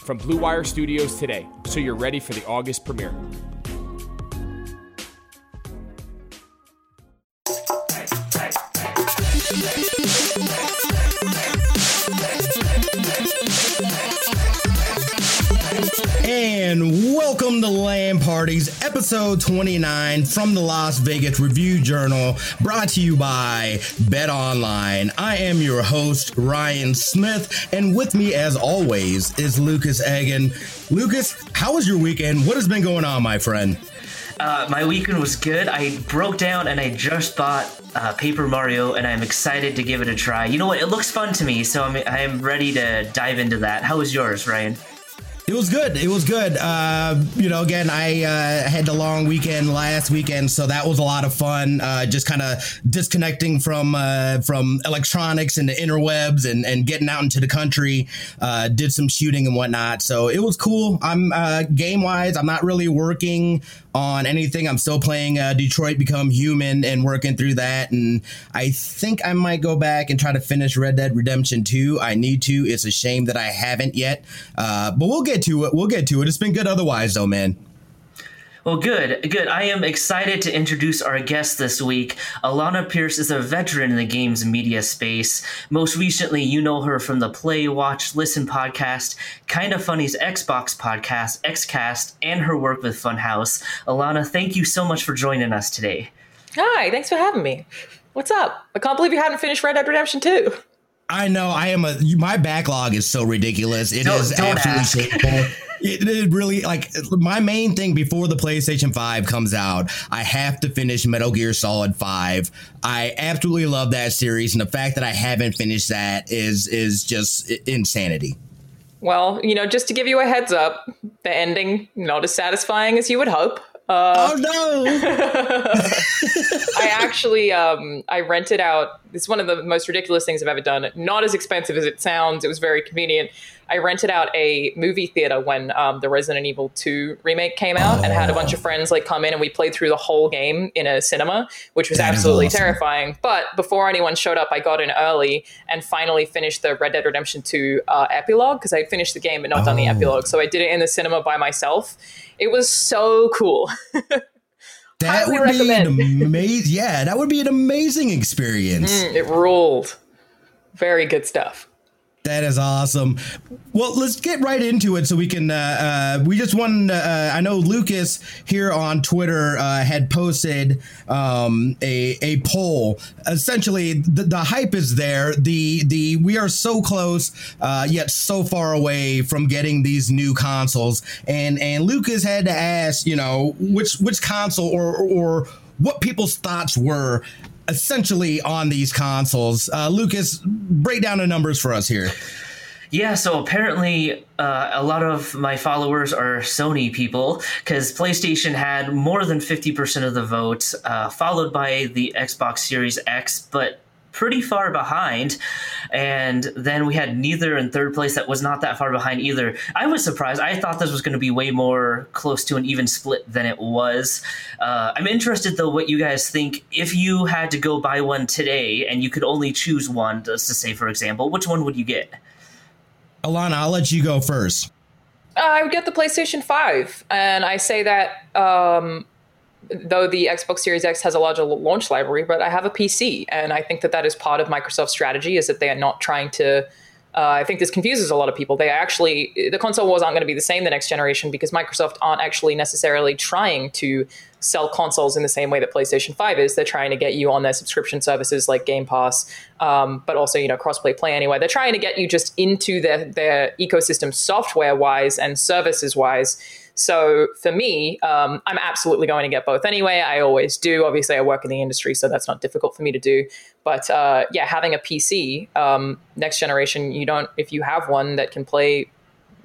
from Blue Wire Studios today so you're ready for the August premiere. LAN Parties, episode 29 from the Las Vegas Review Journal, brought to you by Bet Online. I am your host, Ryan Smith, and with me, as always, is Lucas Egan. Lucas, how was your weekend? What has been going on, my friend? Uh, my weekend was good. I broke down and I just bought uh, Paper Mario, and I'm excited to give it a try. You know what? It looks fun to me, so I'm I am ready to dive into that. How was yours, Ryan? It was good. It was good. Uh, you know, again, I uh, had a long weekend last weekend, so that was a lot of fun. Uh, just kind of disconnecting from uh, from electronics and the interwebs, and and getting out into the country. Uh, did some shooting and whatnot, so it was cool. I'm uh, game wise, I'm not really working on anything. I'm still playing uh, Detroit Become Human and working through that, and I think I might go back and try to finish Red Dead Redemption 2. I need to. It's a shame that I haven't yet, Uh, but we'll get to it. We'll get to it. It's been good otherwise, though, man. Well, good, good. I am excited to introduce our guest this week. Alana Pierce is a veteran in the games media space. Most recently, you know her from the Play, Watch, Listen podcast, Kinda Funny's Xbox podcast, Xcast, and her work with Funhaus. Alana, thank you so much for joining us today. Hi, thanks for having me. What's up? I can't believe you haven't finished Red Dead Redemption 2. I know. I am a. My backlog is so ridiculous. It Don't- is don't absolutely terrible. It, it really like my main thing before the PlayStation 5 comes out, I have to finish Metal Gear Solid 5. I absolutely love that series and the fact that I haven't finished that is is just insanity. Well, you know, just to give you a heads up, the ending not as satisfying as you would hope. Uh, oh no. I actually um, I rented out. It's one of the most ridiculous things I've ever done. Not as expensive as it sounds. It was very convenient. I rented out a movie theater when um, the Resident Evil 2 remake came out, and had a bunch of friends like come in, and we played through the whole game in a cinema, which was That absolutely awesome. terrifying. But before anyone showed up, I got in early and finally finished the Red Dead Redemption 2 uh, epilogue because I had finished the game but not done the Oh. epilogue. So I did it in the cinema by myself. It was so cool. That Highly would be an amazing. Yeah, that would be an amazing experience. it ruled. Very good stuff. That is awesome. Well, let's get right into it so we can. Uh, uh, we just want. Uh, I know Lucas here on Twitter uh, had posted um, a a poll. Essentially, the, the hype is there. The the we are so close, uh, yet so far away from getting these new consoles. And and Lucas had to ask, you know, which which console or or what people's thoughts were essentially on these consoles. Uh, Lucas, break down the numbers for us here. Yeah, so apparently uh, a lot of my followers are Sony people because PlayStation had more than 50% of the vote, uh, followed by the Xbox Series X, but pretty far behind. And then we had neither in third place that was not that far behind either. I was surprised. I thought this was going to be way more close to an even split than it was. Uh, I'm interested though what you guys think. If you had to go buy one today and you could only choose one, just to say, for example, which one would you get? Alana, I'll let you go first. Uh, I would get the PlayStation 5. And I say that um, though the Xbox Series X has a larger launch library, but I have a PC. And I think that that is part of Microsoft's strategy is that they are not trying to. Uh, I think this confuses a lot of people. They actually, the console wars aren't going to be the same the next generation because Microsoft aren't actually necessarily trying to sell consoles in the same way that PlayStation 5 is. They're trying to get you on their subscription services like Game Pass, um, but also, you know, crossplay play anyway. They're trying to get you just into their, their ecosystem software wise and services wise. So for me, um, I'm absolutely going to get both anyway. I always do. Obviously, I work in the industry, so that's not difficult for me to do. But uh, yeah, having a PC, um, next generation, you don't, if you have one that can play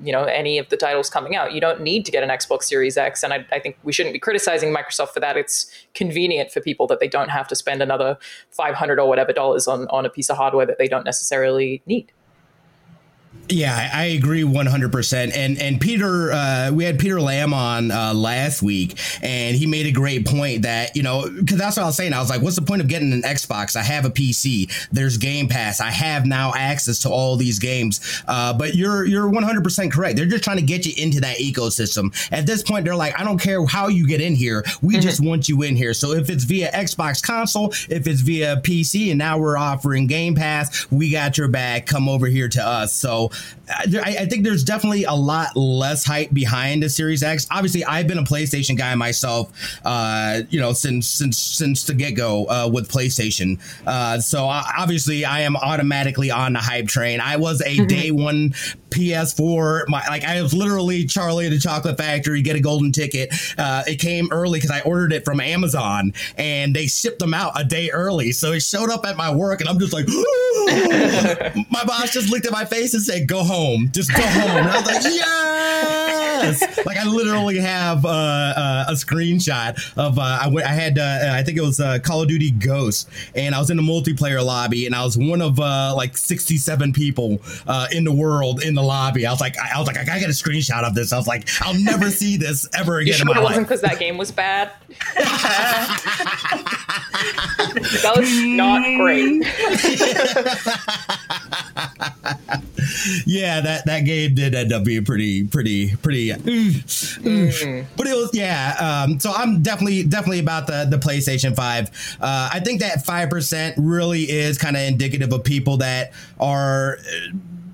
you know any of the titles coming out. You don't need to get an Xbox Series X, and I, I think we shouldn't be criticizing Microsoft for that. It's convenient for people that they don't have to spend another five hundred or whatever dollars on on a piece of hardware that they don't necessarily need. Yeah, I agree 100%. And and Peter, uh, we had Peter Lamb on uh, last week, and he made a great point that, you know, because that's what I was saying. I was like, what's the point of getting an Xbox? I have a PC. There's Game Pass. I have now access to all these games. Uh, but you're you're 100% correct. They're just trying to get you into that ecosystem. At this point, they're like, I don't care how you get in here. We mm-hmm. just want you in here. So if it's via Xbox console, if it's via PC, and now we're offering Game Pass, we got your back. Come over here to us. So I, I, think there's definitely a lot less hype behind the Series X. Obviously, I've been a PlayStation guy myself, uh, you know, since since since the get go uh, with PlayStation. Uh, so obviously, I am automatically on the hype train. I was a mm-hmm. day one PS4. My like, I was literally Charlie at the Chocolate Factory. Get a golden ticket. Uh, it came early because I ordered it from Amazon, and they shipped them out a day early. So it showed up at my work, and I'm just like, my boss just looked at my face and said, "Go home." Just go home. And I was like, yes. like I literally have uh, uh, a screenshot of uh, I, w- I had uh, I think it was uh, Call of Duty Ghost, and I was in the multiplayer lobby, and I was one of uh, like 67 people uh, in the world in the lobby. I was like, I was like, I gotta get a screenshot of this. I was like, I'll never see this ever again. You sure in my it wasn't because that game was bad? that was not great. yeah, that that game did end up being pretty, pretty, pretty. mm. But it was yeah. Um, so I'm definitely definitely about the the PlayStation Five. Uh, I think that five percent really is kind of indicative of people that are.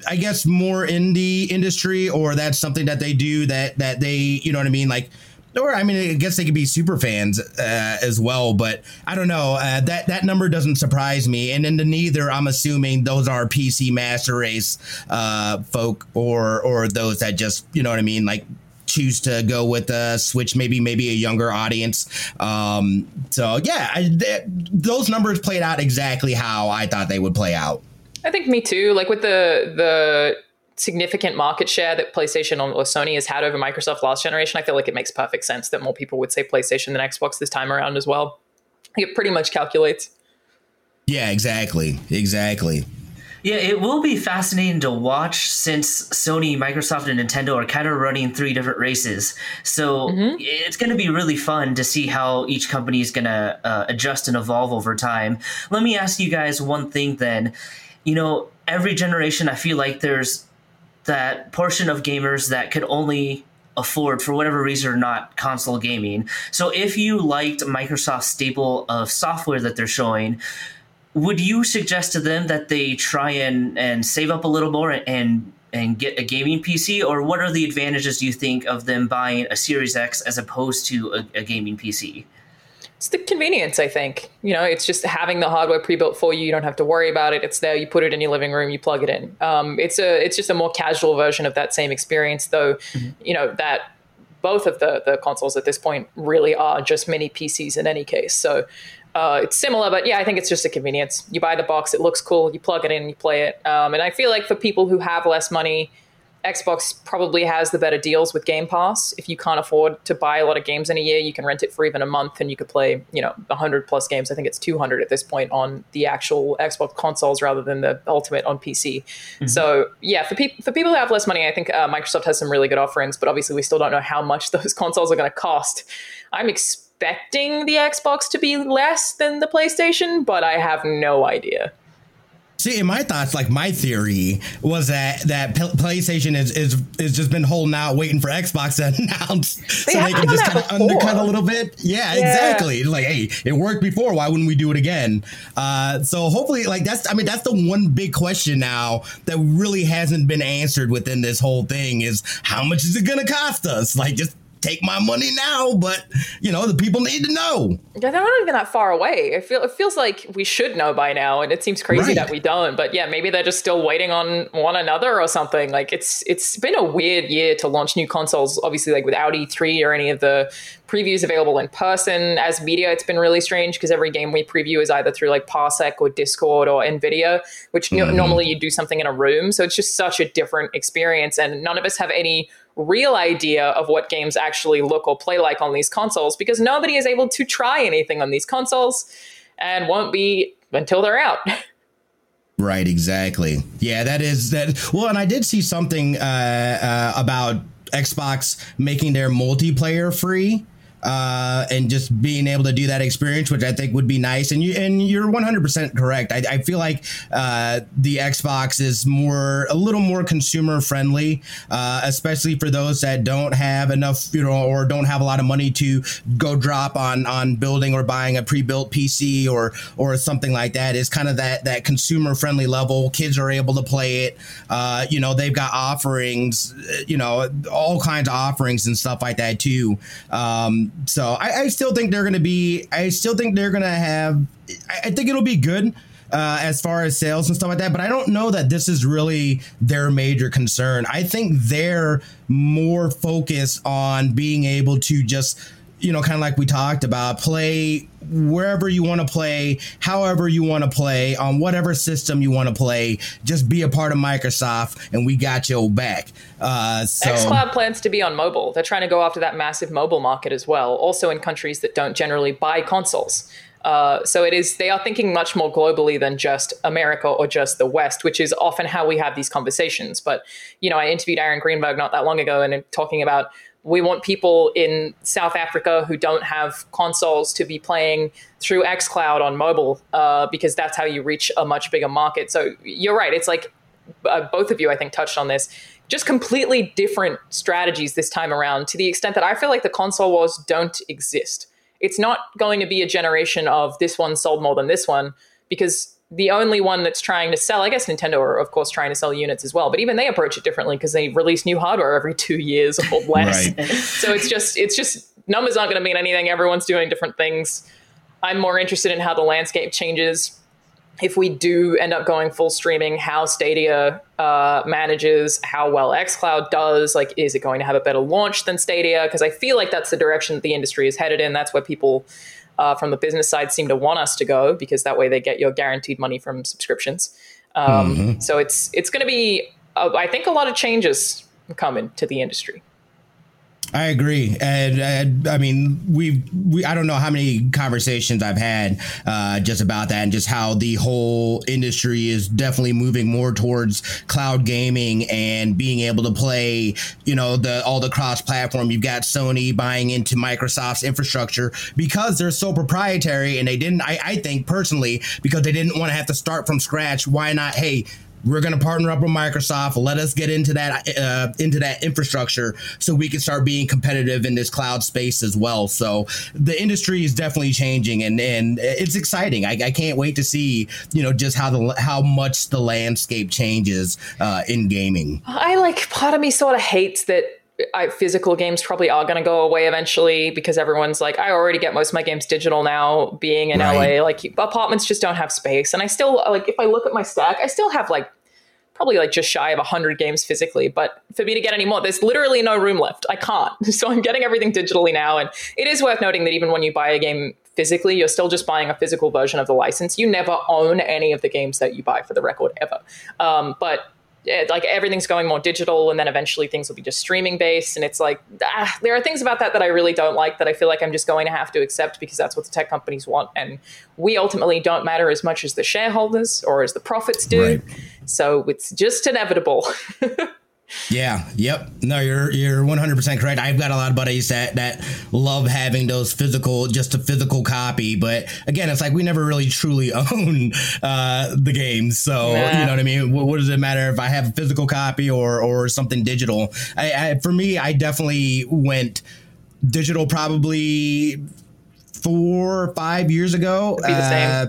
I guess more in the industry, or that's something that they do that that they, you know what I mean, like or I mean, I guess they could be super fans uh, as well, but I don't know. Uh, that that number doesn't surprise me. And then the neither, I'm assuming those are PC Master Race uh, folk, or or those that just you know what I mean, like choose to go with the Switch, maybe maybe a younger audience. Um, so yeah, I, th- those numbers played out exactly how I thought they would play out. I think me too. Like with the the significant market share that PlayStation or Sony has had over Microsoft last generation, I feel like it makes perfect sense that more people would say PlayStation than Xbox this time around as well. It pretty much calculates. Yeah, exactly. Exactly. Yeah, it will be fascinating to watch since Sony, Microsoft, and Nintendo are kind of running three different races. So mm-hmm. it's going to be really fun to see how each company is going to uh, adjust and evolve over time. Let me ask you guys one thing then. You know, every generation, I feel like there's that portion of gamers that could only afford for whatever reason or not console gaming. So if you liked Microsoft's staple of software that they're showing, would you suggest to them that they try and, and save up a little more and and get a gaming PC, or what are the advantages do you think of them buying a Series X as opposed to a, a gaming PC? It's the convenience i think. You know it's just having the hardware pre-built for you. You don't have to worry about it. It's there. You put it in your living room. You plug it in. Um, it's a it's just a more casual version of that same experience though mm-hmm. you know that both of the the consoles at this point really are just mini pcs in any case. So uh, it's similar, but yeah, I think it's just a convenience. You buy the box, it looks cool, you plug it in, you play it. Um, and I feel like for people who have less money, Xbox probably has the better deals with Game Pass. If you can't afford to buy a lot of games in a year, you can rent it for even a month and you could play, you know, 100 plus games. I think it's 200 at this point on the actual Xbox consoles rather than the Ultimate on PC. Mm-hmm. So, yeah, for, pe- for people who have less money, I think uh, Microsoft has some really good offerings, but obviously we still don't know how much those consoles are going to cost. I'm expecting the Xbox to be less than the PlayStation, but I have no idea. See, in my thoughts, like my theory was that that PlayStation is is is just been holding out, waiting for Xbox to announce, they so they can just kind of undercut a little bit. Yeah, yeah, exactly. Like, hey, it worked before. Why wouldn't we do it again? Uh, so hopefully, like that's I mean that's the one big question now that really hasn't been answered within this whole thing is how much is it going to cost us? Like, just take my money now, but you know the people need to know. Yeah, they're not even that far away. I feel it feels like we should know by now, and it seems crazy right. that we don't. But yeah, maybe they're just still waiting on one another or something. Like it's it's been a weird year to launch new consoles. Obviously, like without E3 or any of the previews available in person. As media, it's been really strange because every game we preview is either through like Parsec or Discord or Nvidia, which mm-hmm. mm-hmm. normally you do something in a room. So it's just such a different experience, and none of us have any real idea of what games actually look or play like on these consoles because nobody is able to try anything on these consoles and won't be until they're out. Right, exactly. Yeah, that is that. Well, and I did see something uh, uh, about Xbox making their multiplayer free uh, and just being able to do that experience, which I think would be nice. And you and you're 100 percent correct. I, I, feel like uh, the Xbox is more a little more consumer friendly, uh, especially for those that don't have enough, you know, or don't have a lot of money to go drop on on building or buying a pre-built PC or or something like that. Is kind of that that consumer friendly level. Kids are able to play it. Uh, you know, they've got offerings, you know, all kinds of offerings and stuff like that too. Um, so I, I still think they're going to be. I still think they're going to have. I, I, think it'll be good. Uh, as far as sales and stuff like that, but I don't know that this is really their major concern. I think they're more focused on being able to just you know, kind of like we talked about, play wherever you want to play, however you want to play, on whatever system you want to play. Just be a part of Microsoft, and we got your back. Uh, so. XCloud plans to be on mobile. They're trying to go after that massive mobile market as well, also in countries that don't generally buy consoles. Uh, so it is they are thinking much more globally than just America or just the West, which is often how we have these conversations. But you know, I interviewed Aaron Greenberg not that long ago and talking about we want people in South Africa who don't have consoles to be playing through xCloud on mobile uh, because that's how you reach a much bigger market. So you're right. It's like uh, both of you, I think, touched on this. Just completely different strategies this time around to the extent that I feel like the console wars don't exist. It's not going to be a generation of this one sold more than this one because the only one that's trying to sell, I guess Nintendo are of course trying to sell units as well, but even they approach it differently because they release new hardware every two years or less. right. So it's just it's just numbers aren't going to mean anything. Everyone's doing different things. I'm more interested in how the landscape changes if we do end up going full streaming. How Stadia uh, manages, how well XCloud does. Like, is it going to have a better launch than Stadia? Because I feel like that's the direction that the industry is headed in. That's where people uh, from the business side seem to want us to go because that way they get your guaranteed money from subscriptions. Um, mm-hmm. So it's it's going to be, uh, I think, a lot of changes coming to the industry. I agree, and, and I mean, we we I don't know how many conversations I've had uh, just about that, and just how the whole industry is definitely moving more towards cloud gaming and being able to play, you know, the all the cross platform. You've got Sony buying into Microsoft's infrastructure because they're so proprietary, and they didn't. I, I think personally because they didn't want to have to start from scratch. Why not? Hey, we're going to partner up with Microsoft. Let us get into that uh, into that infrastructure so we can start being competitive in this cloud space as well. So the industry is definitely changing, and and it's exciting. I, I can't wait to see you know just how the how much the landscape changes uh, in gaming. I like part of me sort of hates that I, physical games probably are going to go away eventually because everyone's like, I already get most of my games digital now. Being in right. LA, like apartments just don't have space, and I still like if I look at my stack, I still have like probably like just shy of 100 games physically. But for me to get any more there's literally no room left. I can't. So i'm getting everything digitally now. And it is worth noting that even when you buy a game physically you're still just buying a physical version of the license. You never own any of the games that you buy for the record ever. Um, but like everything's going more digital and then eventually things will be just streaming based and it's like ah, there are things about that that i really don't like that i feel like i'm just going to have to accept because that's what the tech companies want and we ultimately don't matter as much as the shareholders or as the profits do right. so it's just inevitable Yeah. Yep. No, you're you're 100 percent correct. I've got a lot of buddies that that love having those physical, just a physical copy. But again, it's like we never really truly own uh, the games. So nah. you know what I mean. What, what, does it matter if I have a physical copy or or something digital? I, I for me, I definitely went digital probably four or five years ago. Uh,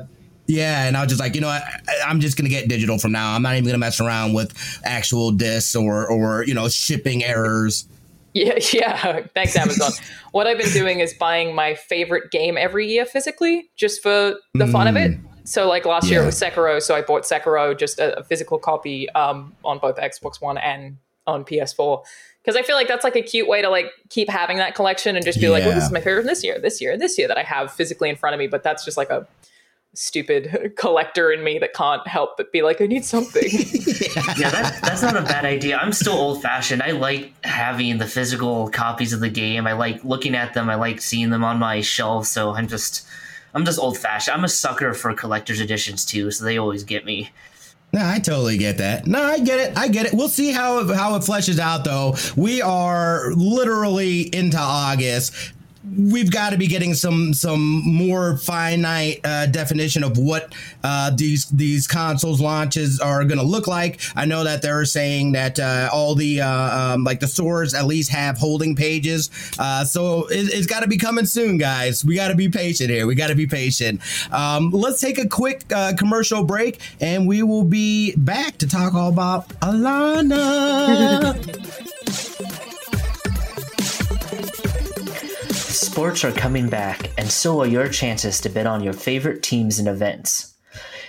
yeah, and I was just like, you know, I, am just gonna get digital from now. I'm not even gonna mess around with actual discs or or you know shipping errors. Yeah, yeah. Thanks, Amazon. what I've been doing is buying my favorite game every year physically, just for the fun of it. So, like last year it was Sekiro, so I bought Sekiro, just a, a physical copy um, on both Xbox One and on PS4 because I feel like that's like a cute way to like keep having that collection and just be like, well, this is my favorite this year, this year, this year that I have physically in front of me. But that's just like a stupid collector in me that can't help but be like, I need something. yeah, that, that's not a bad idea. I'm still old fashioned. I like having the physical copies of the game. I like looking at them. I like seeing them on my shelf. So I'm just, I'm just old fashioned. I'm a sucker for collector's editions too. So they always get me. No, I totally get that. No, I get it. I get it. We'll see how how it fleshes out, though. We are literally into August we've got to be getting some some more finite uh, definition of what uh, these these consoles launches are going to look like. I know that they're saying that uh, all the uh, um, like the stores at least have holding pages, uh, so it, has got to be coming soon, guys. We got to be patient here. We got to be patient. Um, let's take a quick uh, commercial break, and we will be back to talk all about Alana. Sports are coming back, and so are your chances to bet on your favorite teams and events.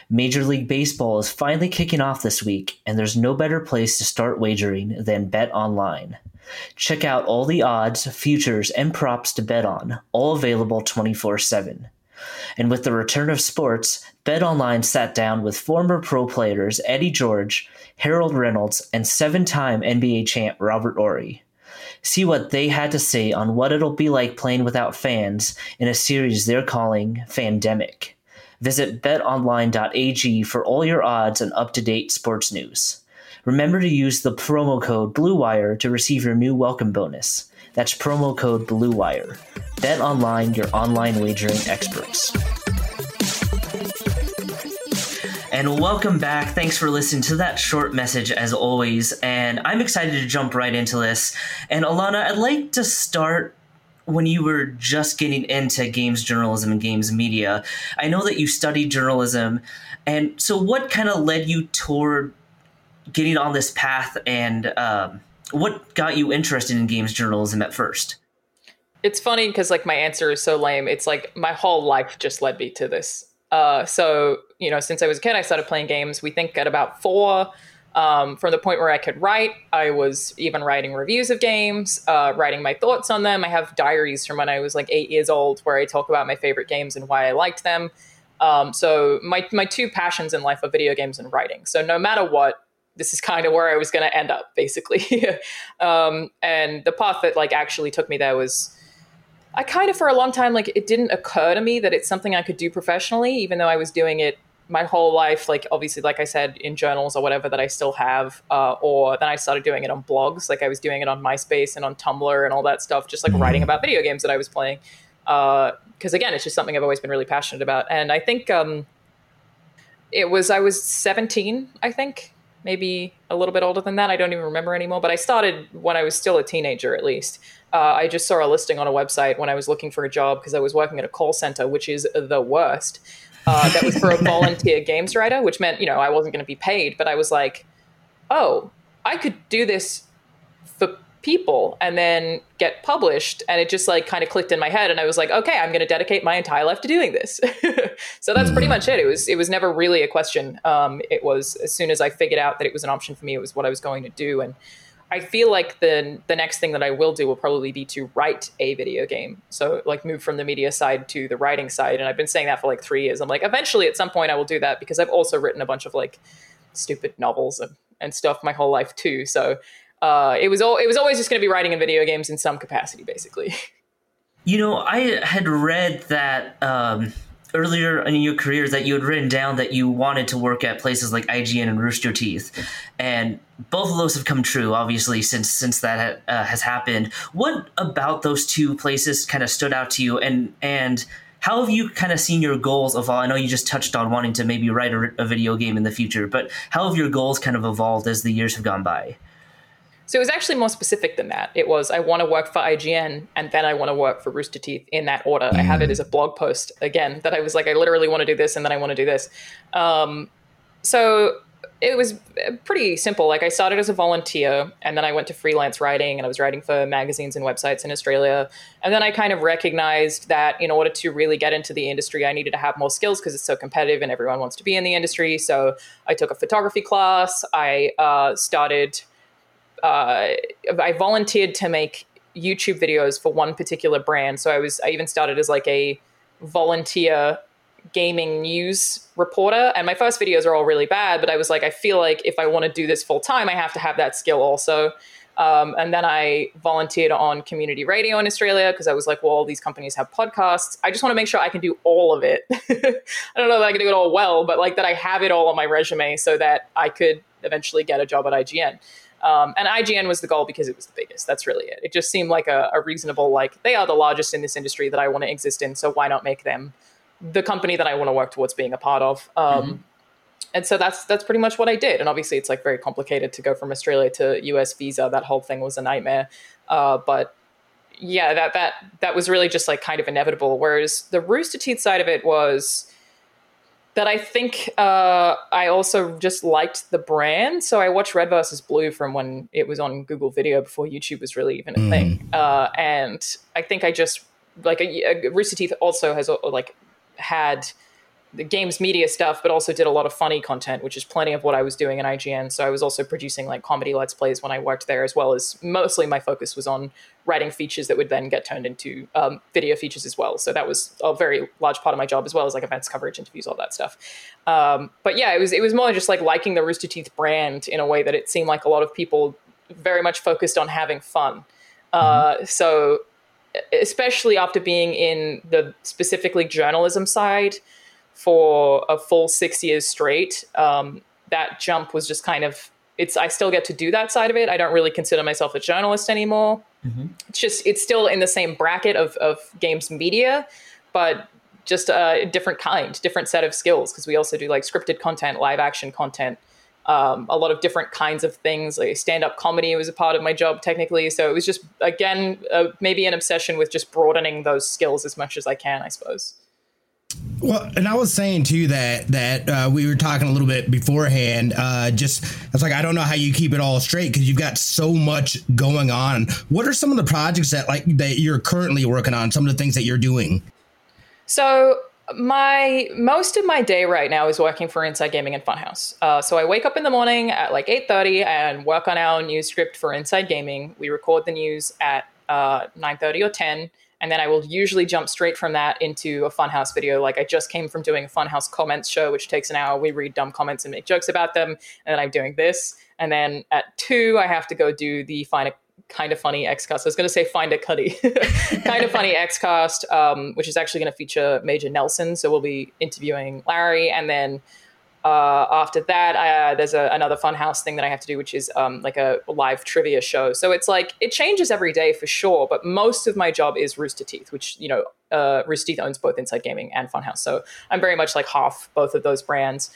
Major League Baseball is finally kicking off this week, and there's no better place to start wagering than Bet Online. Check out all the odds, futures, and props to bet on, all available 24 7. And with the return of sports, Bet Online sat down with former pro players Eddie George, Harold Reynolds, and seven time NBA champ Robert Horry see what they had to say on what it'll be like playing without fans in a series they're calling Fandemic. Visit betonline.ag for all your odds and up to date sports news. Remember to use the promo code BLUEWIRE to receive your new welcome bonus. That's promo code BLUEWIRE. Bet Online, your online wagering experts. And welcome back. Thanks for listening to that short message as always. And I'm excited to jump right into this. And Alana, I'd like to start when you were just getting into games journalism and games media. I know that you studied journalism. And so, what kind of led you toward getting on this path and um, what got you interested in games journalism at first? It's funny because like my answer is so lame. It's like my whole life just led me to this. Uh, so, you know, since I was a kid, I started playing games. We think at about four, um, from the point where I could write, I was even writing reviews of games, uh, writing my thoughts on them. I have diaries from when I was like eight years old where I talk about my favorite games and why I liked them. Um, so my my two passions in life are video games and writing. So no matter what, this is kind of where I was going to end up, basically. um, and the path that like actually took me there was I kind of for a long time like it didn't occur to me that it's something I could do professionally, even though I was doing it my whole life. Like obviously, like I said, in journals or whatever that I still have, uh, or then I started doing it on blogs. Like I was doing it on MySpace and on Tumblr and all that stuff, just like mm-hmm. writing about video games that I was playing. Because uh, again, it's just something I've always been really passionate about, and I think um, it was I was 17, I think, maybe a little bit older than that. I don't even remember anymore. But I started when I was still a teenager, at least uh, I just saw a listing on a website when I was looking for a job because I was working at a call center, which is the worst. Uh, that was for a volunteer games writer, which meant you know I wasn't going to be paid, but I was like, oh, I could do this people and then get published, and it just like kind of clicked in my head, and I was like, okay, I'm going to dedicate my entire life to doing this. so that's pretty much it. It was it was never really a question. Um, it was as soon as I figured out that it was an option for me, it was what I was going to do, and I feel like the the next thing that I will do will probably be to write a video game. So like move from the media side to the writing side. And I've been saying that for like three years. I'm like, eventually at some point I will do that because I've also written a bunch of like stupid novels and, and stuff my whole life too. So uh, it was all it was always just going to be writing in video games in some capacity, basically. You know, I had read that um, earlier in your career that you had written down that you wanted to work at places like IGN and Rooster Teeth, and both of those have come true. Obviously, since since that uh, has happened, what about those two places kind of stood out to you, and and how have you kind of seen your goals evolve? I know you just touched on wanting to maybe write a, a video game in the future, but how have your goals kind of evolved as the years have gone by? So it was actually more specific than that. It was I want to work for IGN and then I want to work for Rooster Teeth in that order. Mm. I have it as a blog post again that I was like I literally want to do this and then I want to do this. Um, so it was pretty simple. Like I started as a volunteer, and then I went to freelance writing, and I was writing for magazines and websites in Australia. And then I kind of recognized that in order to really get into the industry, I needed to have more skills because it's so competitive and everyone wants to be in the industry. So I took a photography class. I uh, started. Uh, I volunteered to make YouTube videos for one particular brand. So I was. I even started as like a volunteer gaming news reporter and my first videos are all really bad but i was like i feel like if i want to do this full time i have to have that skill also um, and then i volunteered on community radio in australia because i was like well all these companies have podcasts i just want to make sure i can do all of it i don't know that i can do it all well but like that i have it all on my resume so that i could eventually get a job at ign um, and IGN was the goal because it was the biggest. That's really it. It just seemed like a, a reasonable, like, they are the largest in this industry that I want to exist in. So why not make them the company that I want to work towards being a part of. Um, mm-hmm. And so that's that's pretty much what I did. And obviously, it's like very complicated to go from Australia to U.S. visa. That whole thing was a nightmare. Uh, but yeah, that that that was really just like kind of inevitable. Whereas the Rooster Teeth side of it was that I think uh, I also just liked the brand. So I watched Red versus Blue from when it was on Google Video before YouTube was really even a mm. thing. Uh, and I think I just like a, a Rooster Teeth also has like had the games media stuff, but also did a lot of funny content, which is plenty of what I was doing in IGN. So I was also producing like comedy let's plays when I worked there, as well as mostly my focus was on writing features that would then get turned into um, video features as well. So that was a very large part of my job, as well as like events coverage, interviews, all that stuff. Um, but yeah, it was it was more just like liking the Rooster Teeth brand in a way that it seemed like a lot of people very much focused on having fun. Uh, mm-hmm. so especially after being in the specifically journalism side for a full six years straight, um, that jump was just kind of it's I still get to do that side of it. I don't really consider myself a journalist anymore. Mm-hmm. It's just it's still in the same bracket of of games media, but just a different kind, different set of skills because we also do like scripted content, live action content, um, a lot of different kinds of things. Like stand up comedy was a part of my job technically. So it was just, again, uh, maybe an obsession with just broadening those skills as much as I can, I suppose. Well, and I was saying too that that uh, we were talking a little bit beforehand. Uh, just I was like, I don't know how you keep it all straight because you've got so much going on. What are some of the projects that like that you're currently working on? Some of the things that you're doing. So my most of my day right now is working for Inside Gaming and Funhaus. Uh, so I wake up in the morning at like eight thirty and work on our news script for Inside Gaming. We record the news at uh, nine thirty or ten, and then I will usually jump straight from that into a Funhaus video. Like I just came from doing a Funhaus comments show, which takes an hour. We read dumb comments and make jokes about them, and then I'm doing this. And then at two, I have to go do the final kind of funny Xcast. I was going to say Find a Cuddy, kind of funny Xcast, um, which is actually going to feature Major Nelson. So we'll be interviewing Larry, and then uh, after that, uh, there's a, another Funhaus thing that I have to do, which is um, like a live trivia show. So it's like it changes every day for sure, but most of my job is Rooster Teeth, which you know uh, Rooster Teeth owns both Inside Gaming and Funhaus. So I'm very much like half both of those brands.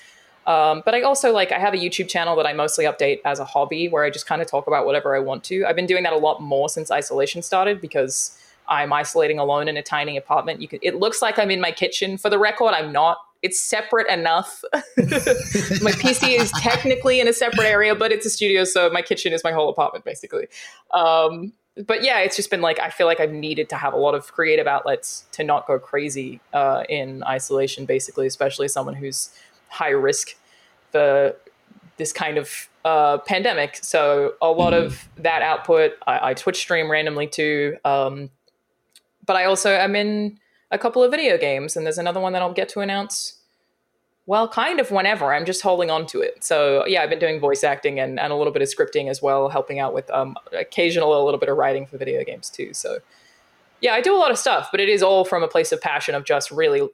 Um, but I also like I have a YouTube channel that I mostly update as a hobby, where I just kind of talk about whatever I want to. I've been doing that a lot more since isolation started because I'm isolating alone in a tiny apartment. You can. It looks like I'm in my kitchen. For the record, I'm not. It's separate enough. my PC is technically in a separate area, but it's a studio, so my kitchen is my whole apartment basically. Um, but yeah, it's just been like I feel like I've needed to have a lot of creative outlets to not go crazy uh, in isolation, basically, especially someone who's high risk for this kind of uh, pandemic. So a lot mm-hmm. of that output, I, I, Twitch stream randomly too. Um, but I also am in a couple of video games, and there's another one that I'll get to announce. Well, kind of whenever. I'm just holding on to it. So yeah, I've been doing voice acting and, and a little bit of scripting as well, helping out with um, occasional a little bit of writing for video games too. So yeah, I do a lot of stuff, but it is all from a place of passion of just really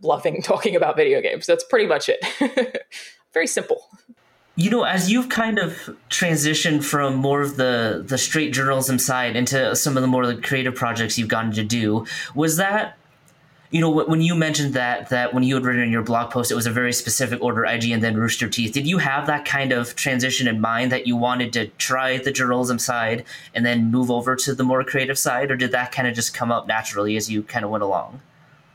loving talking about video games. That's pretty much it. Very simple. You know, as you've kind of transitioned from more of the the straight journalism side into some of the more the creative projects you've gotten to do, was that you know when you mentioned that that when you had written in your blog post it was a very specific order ig and then rooster teeth did you have that kind of transition in mind that you wanted to try the journalism side and then move over to the more creative side or did that kind of just come up naturally as you kind of went along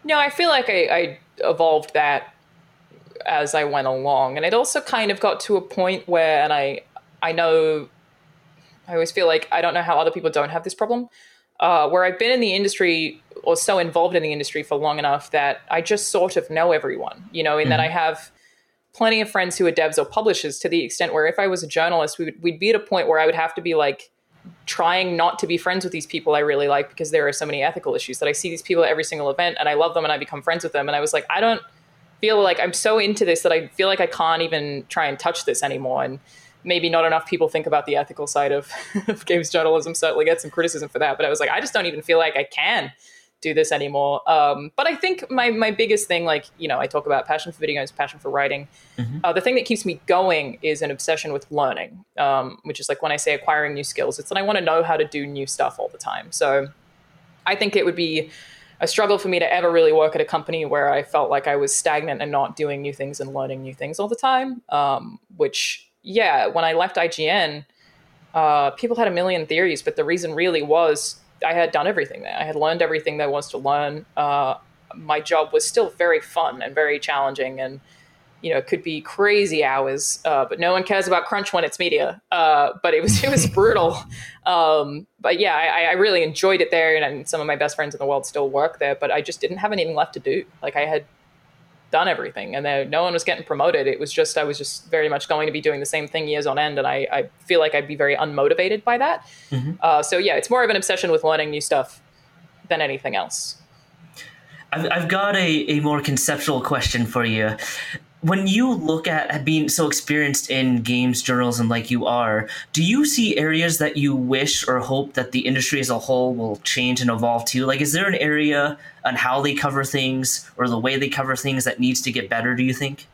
no, I feel like I, I evolved that as I went along. And it also kind of got to a point where, and I, I know, I always feel like I don't know how other people don't have this problem, uh, where I've been in the industry or so involved in the industry for long enough that I just sort of know everyone, you know, in mm-hmm. that I have plenty of friends who are devs or publishers to the extent where if I was a journalist, we would, we'd be at a point where I would have to be like, trying not to be friends with these people I really like because there are so many ethical issues that I see these people at every single event and I love them and I become friends with them. And I was like, I don't feel like I'm so into this that I feel like I can't even try and touch this anymore. And maybe not enough people think about the ethical side of, of games journalism. Certainly get some criticism for that. But I was like, I just don't even feel like I can do this anymore. Um, but I think my my biggest thing, like you know, I talk about passion for video games, passion for writing. Mm-hmm. Uh, the thing that keeps me going is an obsession with learning, um, which is like when I say acquiring new skills, it's that I want to know how to do new stuff all the time. So I think it would be a struggle for me to ever really work at a company where I felt like I was stagnant and not doing new things and learning new things all the time. Um, which, yeah, when I left IGN, uh, people had a million theories, but the reason really was I had done everything there. I had learned everything there was to learn. Uh, my job was still very fun and very challenging, and you know, it could be crazy hours. Uh, but no one cares about crunch when it's media. Uh, but it was it was brutal. Um, but yeah, I, I, really enjoyed it there, and, and some of my best friends in the world still work there. But I just didn't have anything left to do. Like I had done everything. And there, no one was getting promoted. It was just i was just very much going to be doing the same thing years on end. And i, I feel like i'd be very unmotivated by that. Mm-hmm. uh, so yeah it's more of an obsession with learning new stuff than anything else. I've, I've got a, a more conceptual question for you. When you look at being so experienced in games journalism like you are, do you see areas that you wish or hope that the industry as a whole will change and evolve to? Like, is there an area on how they cover things or the way they cover things that needs to get better, do you think?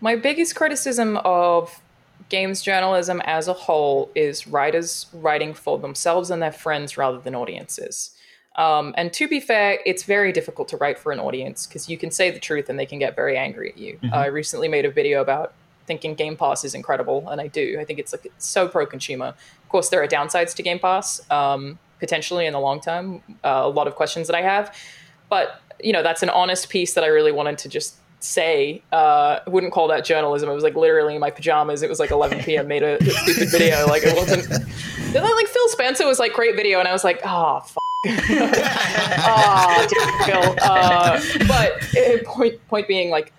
My biggest criticism of games journalism as a whole is writers writing for themselves and their friends rather than audiences. Um, and to be fair, it's very difficult to write for an audience because you can say the truth and they can get very angry at you. Mm-hmm. Uh, I recently made a video about thinking Game Pass is incredible, and I do. I think it's like it's so pro consumer. Of course, there are downsides to Game Pass um, potentially in the long term. Uh, a lot of questions that I have, but you know that's an honest piece that I really wanted to just say. Uh, I wouldn't call that journalism. It was like literally in my pajamas. It was like 11 p.m. Made a stupid video. Like it wasn't. like Phil Spencer was like great video, and I was like, oh. Fuck oh, Phil. Uh, but point point being like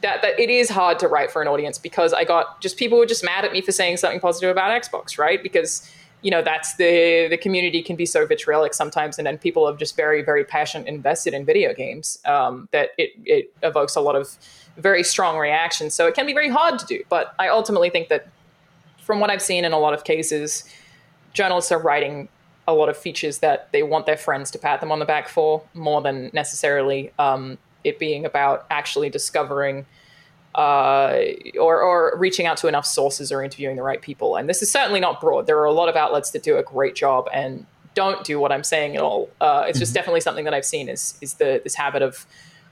that that it is hard to write for an audience because I got just people were just mad at me for saying something positive about Xbox, right? Because you know that's the the community can be so vitriolic sometimes, and then people are just very very passionate invested in video games um, that it it evokes a lot of very strong reactions. So it can be very hard to do. But I ultimately think that from what I've seen in a lot of cases, journalists are writing a lot of features that they want their friends to pat them on the back for more than necessarily um, it being about actually discovering uh, or, or reaching out to enough sources or interviewing the right people. And this is certainly not broad. There are a lot of outlets that do a great job and don't do what I'm saying at all. Uh, it's just mm-hmm. definitely something that I've seen is is the this habit of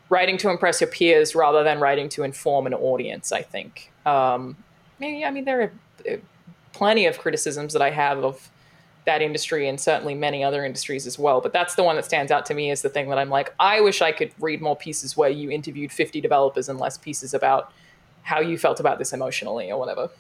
writing to impress your peers rather than writing to inform an audience. I think. Um, I mean, there are uh, plenty of criticisms that I have of that industry and certainly many other industries as well. But that's the one that stands out to me as the thing that I'm like, I wish I could read more pieces where you interviewed 50 developers and less pieces about how you felt about this emotionally or whatever.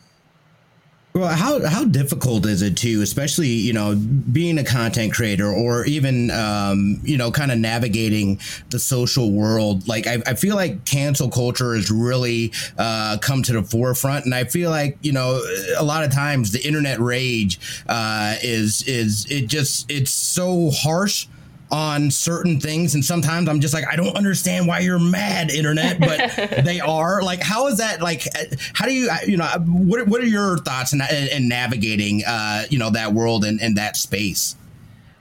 Well, how how difficult is it to, especially you know, being a content creator or even um, you know, kind of navigating the social world? Like, I, I feel like cancel culture has really uh, come to the forefront, and I feel like you know, a lot of times the internet rage uh, is is it just it's so harsh on certain things and sometimes i'm just like i don't understand why you're mad internet but they are. Like how is that like how do you you know what, what are your thoughts in, in navigating uh you know that world and, and that space?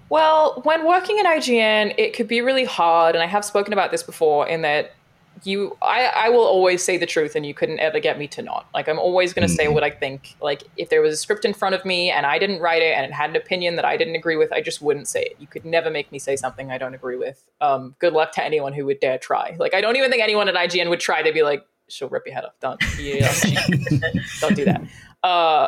Well when working in ign it could be really hard and i have spoken about this before in that you I, I will always say the truth and you couldn't ever get me to not. Like i'm always going to mm-hmm. say what i think. Like if there was a script in front of me and i didn't write it and it had an opinion that i didn't agree with i just wouldn't say it. You could never make me say something i don't agree with. Um, good luck to anyone who would dare try. Like i don't even think anyone at ign would try. To be like she'll rip your head off. Don't. Yeah, don't do that. Uh,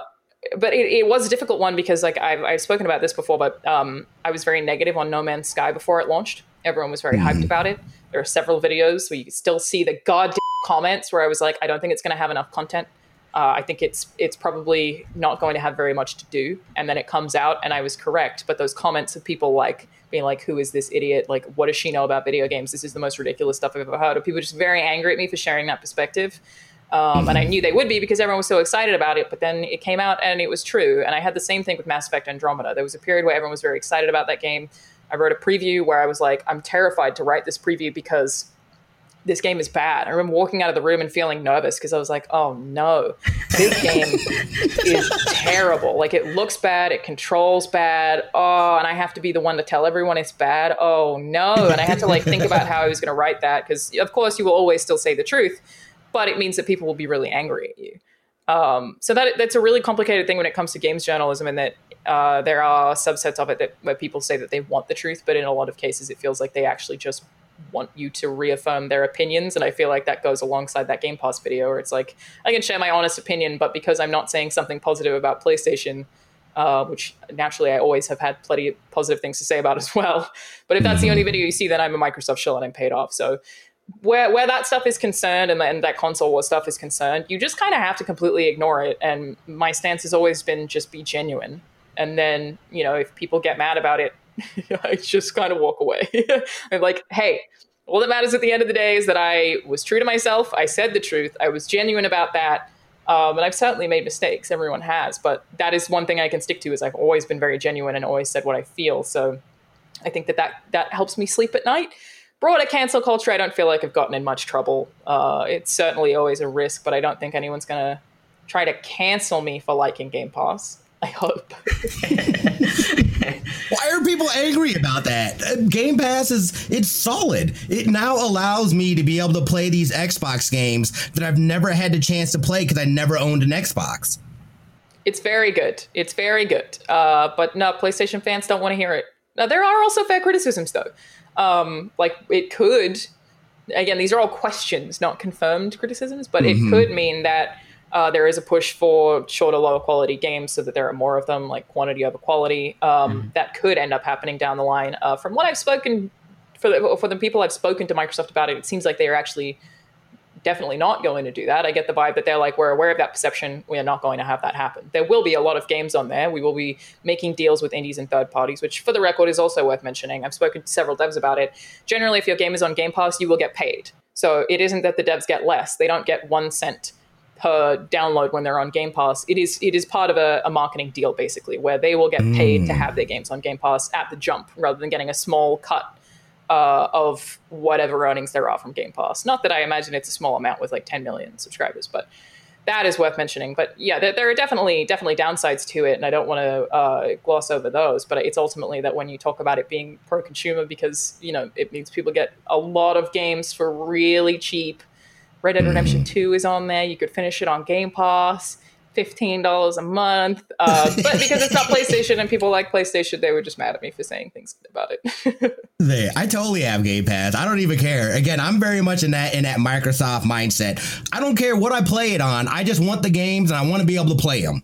but it, it, was a difficult one because like I've, I've spoken about this before but um, i was very negative on no man's sky before it launched. Everyone was very mm-hmm. hyped about it there are several videos where you still see the goddamn comments where I was like, I don't think it's going to have enough content. Uh, I think it's it's probably not going to have very much to do. And then it comes out, and I was correct. But those comments of people like being like, "Who is this idiot? Like, what does she know about video games? This is the most ridiculous stuff I've ever heard." Or people just very angry at me for sharing that perspective. Um, and I knew they would be because everyone was so excited about it. But then it came out and it was true. And I had the same thing with Mass Effect Andromeda. There was a period where everyone was very excited about that game. I wrote a preview where I was like, I'm terrified to write this preview because this game is bad. I remember walking out of the room and feeling nervous because I was like, oh no, this game is terrible. Like it looks bad, it controls bad. Oh, and I have to be the one to tell everyone it's bad. Oh no. And I had to like think about how I was going to write that because, of course, you will always still say the truth, but it means that people will be really angry at you. Um, so that that's a really complicated thing when it comes to games journalism, and that uh, there are subsets of it that where people say that they want the truth, but in a lot of cases, it feels like they actually just want you to reaffirm their opinions. And I feel like that goes alongside that Game Pass video where it's like, I can share my honest opinion, but because I'm not saying something positive about PlayStation, uh, which naturally I always have had plenty of positive things to say about as well. But if that's the only video you see, then I'm a Microsoft shill and I'm paid off. So where where that stuff is concerned and, and that console war stuff is concerned, you just kind of have to completely ignore it. And my stance has always been just be genuine. And then, you know, if people get mad about it, I just kind of walk away. I'm like, hey, all that matters at the end of the day is that I was true to myself. I said the truth. I was genuine about that. Um, and I've certainly made mistakes. Everyone has, but that is one thing I can stick to. Is I've always been very genuine and always said what I feel. So I think that that, that helps me sleep at night. Broader cancel culture, I don't feel like I've gotten in much trouble. Uh, it's certainly always a risk, but I don't think anyone's going to try to cancel me for liking Game Pass. I hope. Why are people angry about that? Uh, Game Pass is it's solid. It now allows me to be able to play these Xbox games that I've never had the chance to play because I never owned an Xbox. It's very good. It's very good. Uh, but no, PlayStation fans don't want to hear it. Now, there are also fair criticisms, though. Um, like it could, again, these are all questions, not confirmed criticisms, but mm-hmm. it could mean that uh, there is a push for shorter, lower quality games so that there are more of them, like quantity over quality. Um, mm. That could end up happening down the line. Uh, from what I've spoken for the, for the people I've spoken to Microsoft about it, it seems like they are actually definitely not going to do that. I get the vibe that they're like, we're aware of that perception. We are not going to have that happen. There will be a lot of games on there. We will be making deals with indies and third parties, which for the record is also worth mentioning. I've spoken to several devs about it. Generally, if your game is on Game Pass, you will get paid. So it isn't that the devs get less. They don't get one cent per download when they're on Game Pass. It is it is part of a, a marketing deal basically, where they will get paid mm. to have their games on Game Pass at the jump, rather than getting a small cut uh, of whatever earnings there are from Game Pass. Not that I imagine it's a small amount with like 10 million subscribers, but that is worth mentioning. But yeah, there, there are definitely definitely downsides to it, and I don't want to uh, gloss over those. But it's ultimately that when you talk about it being pro consumer, because you know it means people get a lot of games for really cheap Red Dead Redemption 2 is on there. You could finish it on Game Pass, $15 a month. Uh, but because it's not PlayStation and people like PlayStation, they were just mad at me for saying things about it. they, I totally have Game Pass. I don't even care. Again, I'm very much in that in that Microsoft mindset. I don't care what I play it on. I just want the games and I want to be able to play them.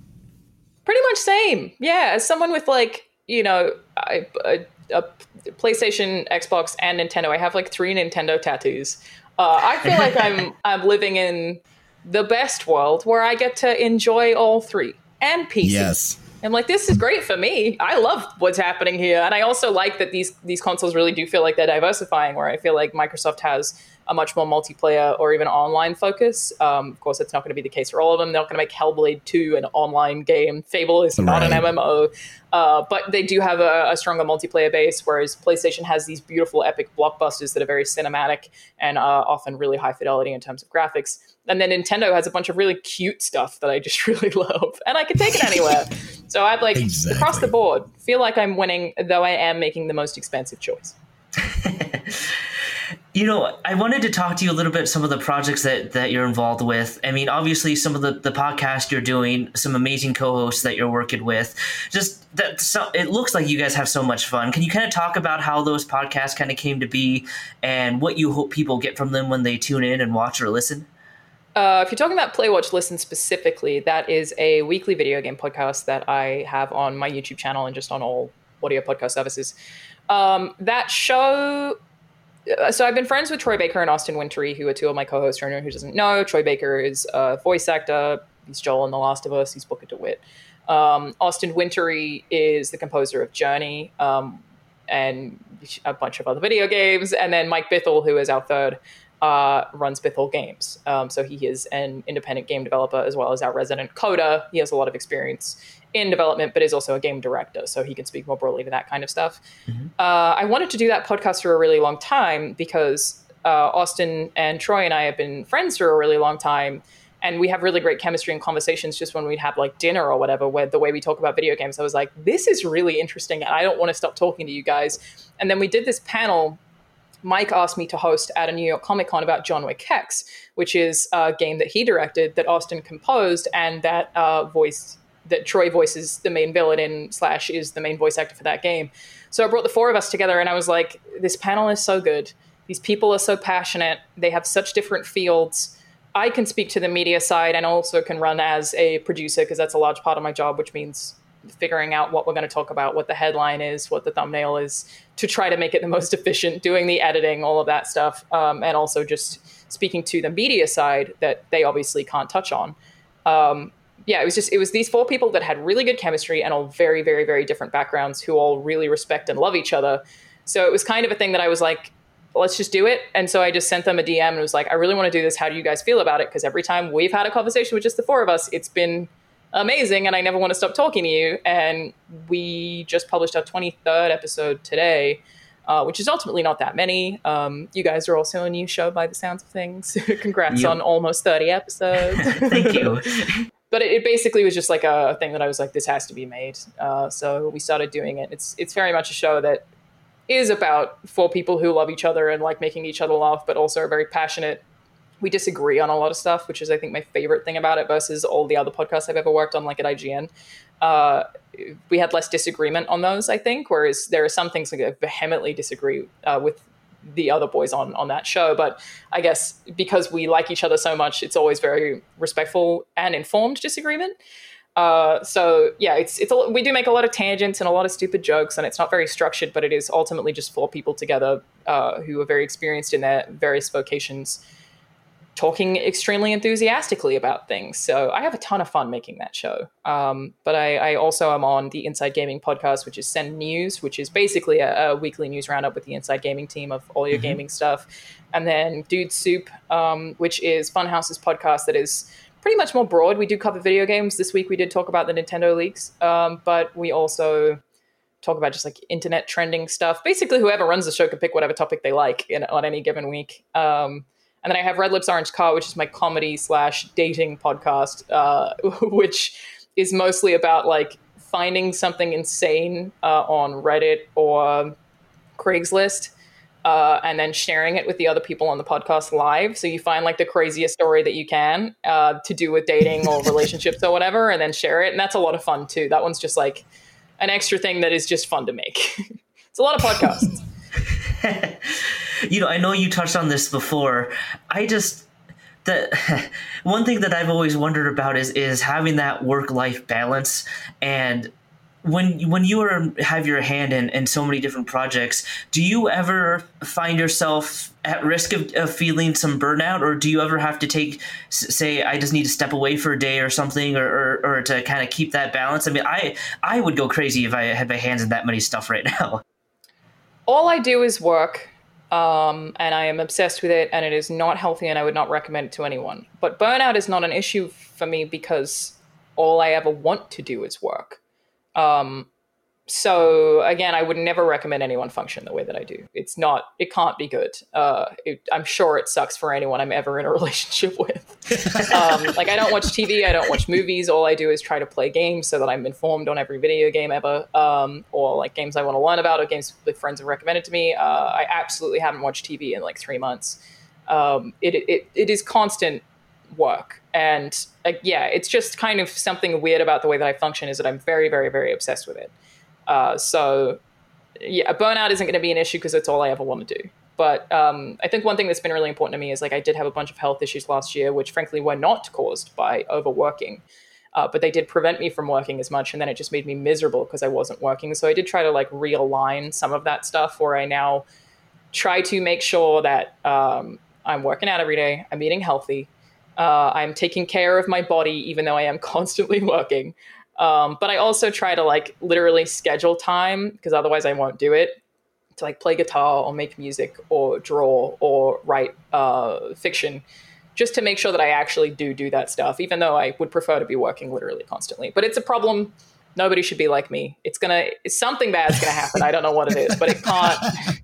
Pretty much same. Yeah, as someone with like, you know, a, a PlayStation, Xbox, and Nintendo, I have like three Nintendo tattoos. Uh, I feel like I'm I'm living in the best world where I get to enjoy all three and PC. Yes. I'm like, this is great for me. I love what's happening here, and I also like that these these consoles really do feel like they're diversifying. Where I feel like Microsoft has a much more multiplayer or even online focus. Um, of course, it's not going to be the case for all of them. They're not going to make Hellblade 2 an online game. Fable is not right. an MMO. Uh, but they do have a, a, stronger multiplayer base, whereas PlayStation has these beautiful, epic blockbusters that are very cinematic and uh, often really high fidelity in terms of graphics. And then Nintendo has a bunch of really cute stuff that I just really love, and I can take it anywhere. so I'd like exactly. across the board feel like I'm winning, though I am making the most expensive choice. You know, I wanted to talk to you a little bit some of the projects that that you're involved with. I mean, obviously some of the the podcast you're doing, some amazing co-hosts that you're working with. Just that so it looks like you guys have so much fun. Can you kind of talk about how those podcasts kind of came to be and what you hope people get from them when they tune in and watch or listen? Uh, if you're talking about Play Watch Listen specifically, that is a weekly video game podcast that I have on my YouTube channel and just on all audio podcast services. Um, that show uh, so I've been friends with Troy Baker and Austin Wintory, who are two of my co-hosts. For anyone who doesn't know, Troy Baker is a voice actor. He's Joel in The Last of Us. He's Booker DeWitt. Um, Austin Wintory is the composer of Journey um, and a bunch of other video games. And then Mike Bithell, who is our third, uh, runs Bithell Games. Um, so he is an independent game developer as well as our resident coder. He has a lot of experience in development, but is also a game director, so he can speak more broadly to that kind of stuff. Mm-hmm. Uh, I wanted to do that podcast for a really long time because uh, Austin and Troy and I have been friends for a really long time. And we have really great chemistry and conversations just when we'd have like dinner or whatever, where the way we talk about video games, I was like, this is really interesting. And I don't want to stop talking to you guys. And then we did this panel Mike asked me to host at a New York Comic Con about John Wick Hex, which is a game that he directed, that Austin composed, and that uh, that Troy voices the main villain in slash is the main voice actor for that game. So I brought the four of us together and I was like, this panel is so good. These people are so passionate. They have such different fields. I can speak to the media side and also can run as a producer because that's a large part of my job, which means figuring out what we're going to talk about, what the headline is, what the thumbnail is, to try to make it the most efficient, doing the editing, all of that stuff, um, and also just speaking to the media side that they obviously can't touch on. Um, yeah, it was just it was these four people that had really good chemistry and all very very very different backgrounds who all really respect and love each other. So it was kind of a thing that I was like, let's just do it. And so I just sent them a DM and was like, I really want to do this. How do you guys feel about it? Because every time we've had a conversation with just the four of us, it's been amazing and I never want to stop talking to you. And we just published our 23rd episode today. Uh, which is ultimately not that many. Um, you guys are also a new show by the sounds of things. Congrats yep. on almost 30 episodes. Thank you. but it, it, basically was just like a thing that I was like, this has to be made. Uh, so we started doing it. It's it's very much a show that is about four people who love each other and like making each other laugh, but also are very passionate. We disagree on a lot of stuff, which is I think my favorite thing about it versus all the other podcasts I've ever worked on, like at IGN. Uh, we had less disagreement on those, I think, whereas there are some things like I vehemently disagree uh, with the other boys on on that show. But I guess because we like each other so much, it's always very respectful and informed disagreement. Uh, so yeah, it's it's a, we do make a lot of tangents and a lot of stupid jokes, and it's not very structured, but it is ultimately just four people together uh, who are very experienced in their various vocations talking extremely enthusiastically about things. So I have a ton of fun making that show. Um, but I, I, also am on the Inside Gaming podcast, which is Send News, which is basically a, a weekly news roundup with the Inside Gaming team of all your mm-hmm. gaming stuff. And then Dude Soup, um, which is Funhaus's podcast that is pretty much more broad. We do cover video games. This week we did talk about the Nintendo leaks, um, but we also talk about just like internet trending stuff. Basically, whoever runs the show can pick whatever topic they like in, on any given week. Um, and then I have Red Lips Orange Car, which is my comedy slash dating podcast, uh, which is mostly about like finding something insane uh, on Reddit or Craigslist. Uh, and then sharing it with the other people on the podcast live. So you find like the craziest story that you can uh, to do with dating or relationships or whatever, and then share it. And that's a lot of fun too. That one's just like an extra thing that is just fun to make. it's a lot of podcasts. you know, I know you touched on this before. I just the one thing that I've always wondered about is is having that work life balance and when when you are have your hand in, in so many different projects, do you ever find yourself at risk of, of feeling some burnout, or do you ever have to take say I just need to step away for a day or something, or or, or to kind of keep that balance? I mean, I I would go crazy if I had my hands in that many stuff right now. All I do is work um, and I am obsessed with it, and it is not healthy, and I would not recommend it to anyone. But burnout is not an issue for me because all I ever want to do is work. Um, so again, I would never recommend anyone function the way that I do. It's not, it can't be good. Uh, it, I'm sure it sucks for anyone I'm ever in a relationship with. um, like I don't watch TV, I don't watch movies. All I do is try to play games so that I'm informed on every video game ever, um, or like games I want to learn about, or games that friends have recommended to me. Uh, I absolutely haven't watched TV in like three months. Um, it, it, it is constant work and uh, yeah it's just kind of something weird about the way that i function is that i'm very very very obsessed with it uh, so yeah, burnout isn't going to be an issue because it's all I ever want to do. But um, I think one thing that's been really important to me is like I did have a bunch of health issues last year, which frankly were not caused by overworking. Uh, but they did prevent me from working as much, and then it just made me miserable because I wasn't working. So I did try to like realign some of that stuff, where I now try to make sure that um, I'm working out every day, I'm eating healthy, uh, I'm taking care of my body, even though I am constantly working. Um, but I also try to like literally schedule time because otherwise I won't do it to like play guitar or make music or draw or write uh, fiction just to make sure that I actually do do that stuff, even though I would prefer to be working literally constantly. But it's a problem. Nobody should be like me. It's gonna something bad's gonna happen. I don't know what it is, but it can't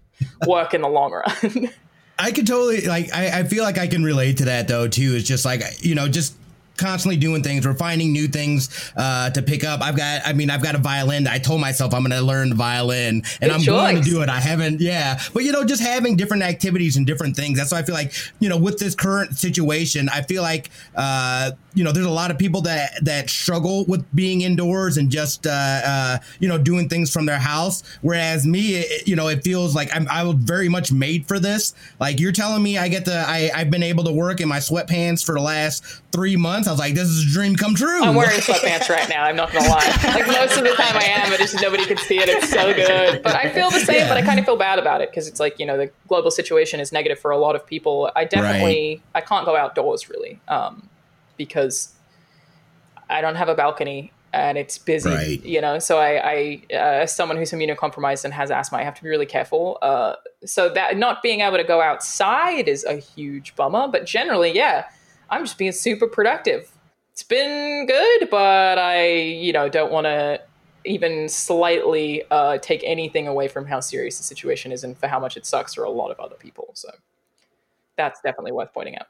work in the long run. I could totally like. I, I feel like I can relate to that though too. It's just like you know, just constantly doing things. We're finding new things uh, to pick up. I've got, I mean, I've got a violin. I told myself I'm going to learn violin, and Good I'm choice. going to do it. I haven't, yeah, but you know, just having different activities and different things. That's why I feel like, you know, with this current situation, I feel like, uh, you know, there's a lot of people that that struggle with being indoors and just, uh, uh, you know, doing things from their house. Whereas me, it, you know, it feels like I'm I was very much made for this. Like you're telling me, I get to, I I've been able to work in my sweatpants for the last three months. I was like, this is a dream come true. I'm wearing sweatpants right now. I'm not gonna lie. Like most of the time I am, but just nobody can see it. It's so good. But I feel the same, yeah. but I kind of feel bad about it because it's like you know the global situation is negative for a lot of people. I definitely right. I can't go outdoors really um, because I don't have a balcony and it's busy, right. you know. So I, I uh, as someone who's immunocompromised and has asthma, I have to be really careful. Uh, so that not being able to go outside is a huge bummer. But generally, yeah, I'm just being super productive. It's been good, but I, you know, don't want to even slightly uh, take anything away from how serious the situation is and for how much it sucks for a lot of other people. So that's definitely worth pointing out.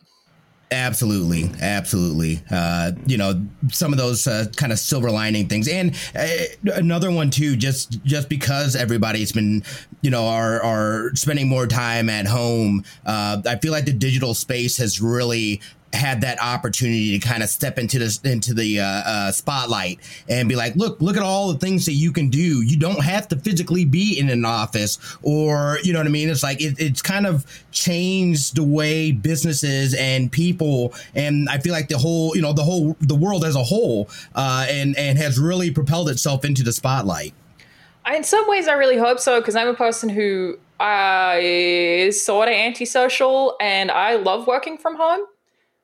Absolutely, absolutely. Uh, you know, some of those uh, kind of silver lining things, and uh, another one too. Just just because everybody's been, you know, are are spending more time at home. Uh, I feel like the digital space has really had that opportunity to kind of step into this into the uh, uh, spotlight and be like, look, look at all the things that you can do. You don't have to physically be in an office, or you know what I mean. It's like it, it's kind of changed the way businesses and people, and I feel like the whole, you know, the whole the world as a whole, uh, and and has really propelled itself into the spotlight. In some ways, I really hope so because I'm a person who uh, is sort of antisocial, and I love working from home.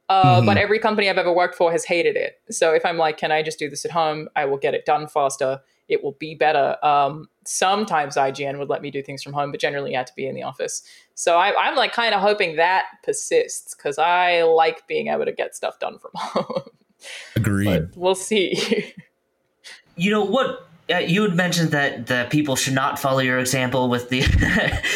Uh, mm-hmm. But every company I've ever worked for has hated it. So if I'm like, can I just do this at home? I will get it done faster. It will be better. Um, sometimes IGN would let me do things from home, but generally you had to be in the office. So I, am like kind of hoping that persists because I like being able to get stuff done from home. Agreed. But we'll see. you know what uh, you had mentioned that the people should not follow your example with the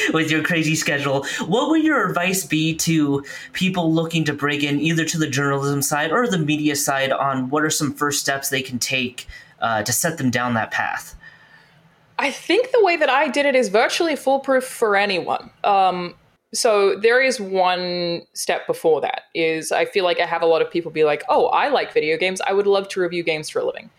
with your crazy schedule. What would your advice be to people looking to break in either to the journalism side or the media side on what are some first steps they can take uh, to set them down that path? I think the way that I did it is virtually foolproof for anyone. Um, so there is one step before that is I feel like I have a lot of people be like, "Oh, I like video games. I would love to review games for a living."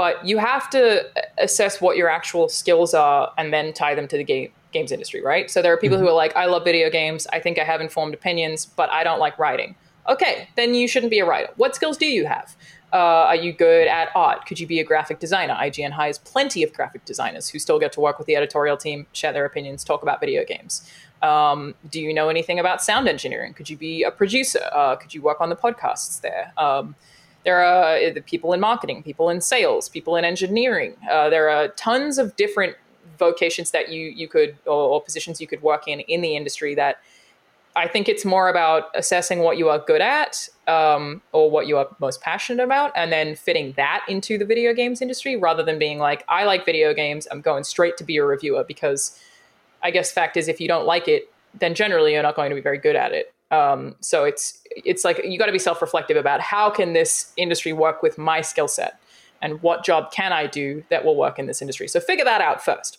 But you have to assess what your actual skills are and then tie them to the game games industry, right? So there are people mm-hmm. who are like, I love video games. I think I have informed opinions, but I don't like writing. Okay, then you shouldn't be a writer. What skills do you have? Uh, are you good at art? Could you be a graphic designer? IGN hires plenty of graphic designers who still get to work with the editorial team, share their opinions, talk about video games. Um, do you know anything about sound engineering? Could you be a producer? Uh, could you work on the podcasts there? Um, there are uh, people in marketing, people in sales, people in engineering. Uh, there are tons of different vocations that you you could or, or, positions you could work in in the industry that I think it's more about assessing what you are good at um, or what you are most passionate about, and then fitting that into the video games industry rather than being like, I like video games, I'm going straight to be a reviewer because I guess fact is if you don't like it, then generally you're not going to be very good at it. Um, so it's it's like you got to be self reflective about how can this industry work with my skill set, and what job can I do that will work in this industry. So figure that out first.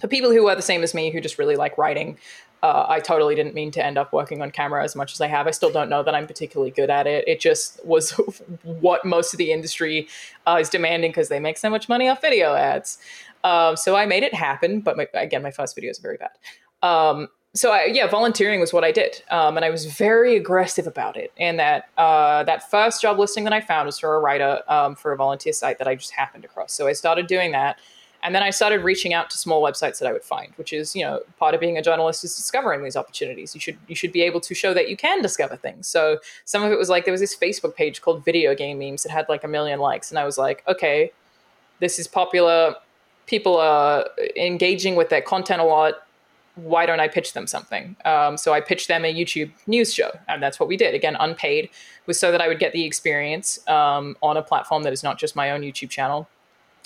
For people who are the same as me, who just really like writing, uh, I totally didn't mean to end up working on camera as much as I have. I still don't know that I'm particularly good at it. It just was what most of the industry uh, is demanding because they make so much money off video ads. Um, so I made it happen, but my, again, my first videos are very bad. Um, so I, yeah, volunteering was what I did, um, and I was very aggressive about it. And that uh, that first job listing that I found was for a writer um, for a volunteer site that I just happened across. So I started doing that, And then I started reaching out to small websites that I would find, which is, you know, part of being a journalist is discovering these opportunities. You should you should be able to show that you can discover things. So some of it was like there was this Facebook page called Video Game Memes that had like a million likes, and I was like, okay, this is popular. People are engaging with their content a lot. Why don't I pitch them something? Um, so I pitched them a YouTube news show, and that's what we did. Again, unpaid, was so that I would get the experience um, on a platform that is not just my own YouTube channel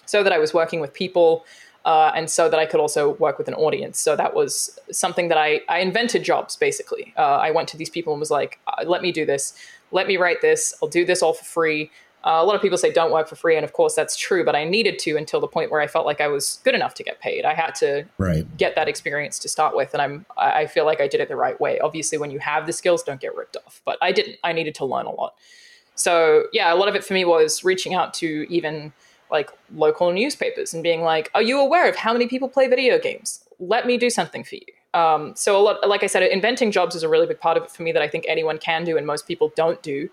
so that I was working with people uh, and so that I could also work with an audience. So that was something that I, I invented jobs basically. Uh, I went to these people and was like, uh, let me do this, let me write this, I'll do this all for free. Uh, a lot of people say don't work for free, and of course that's true. But I needed to until the point where I felt like I was good enough to get paid. I had to right. get that experience to start with, and I'm I feel like I did it the right way. Obviously, when you have the skills, don't get ripped off. But I didn't. I needed to learn a lot. So yeah, a lot of it for me was reaching out to even like local newspapers and being like, "Are you aware of how many people play video games? Let me do something for you." Um, so a lot, like I said, inventing jobs is a really big part of it for me that I think anyone can do and most people don't do.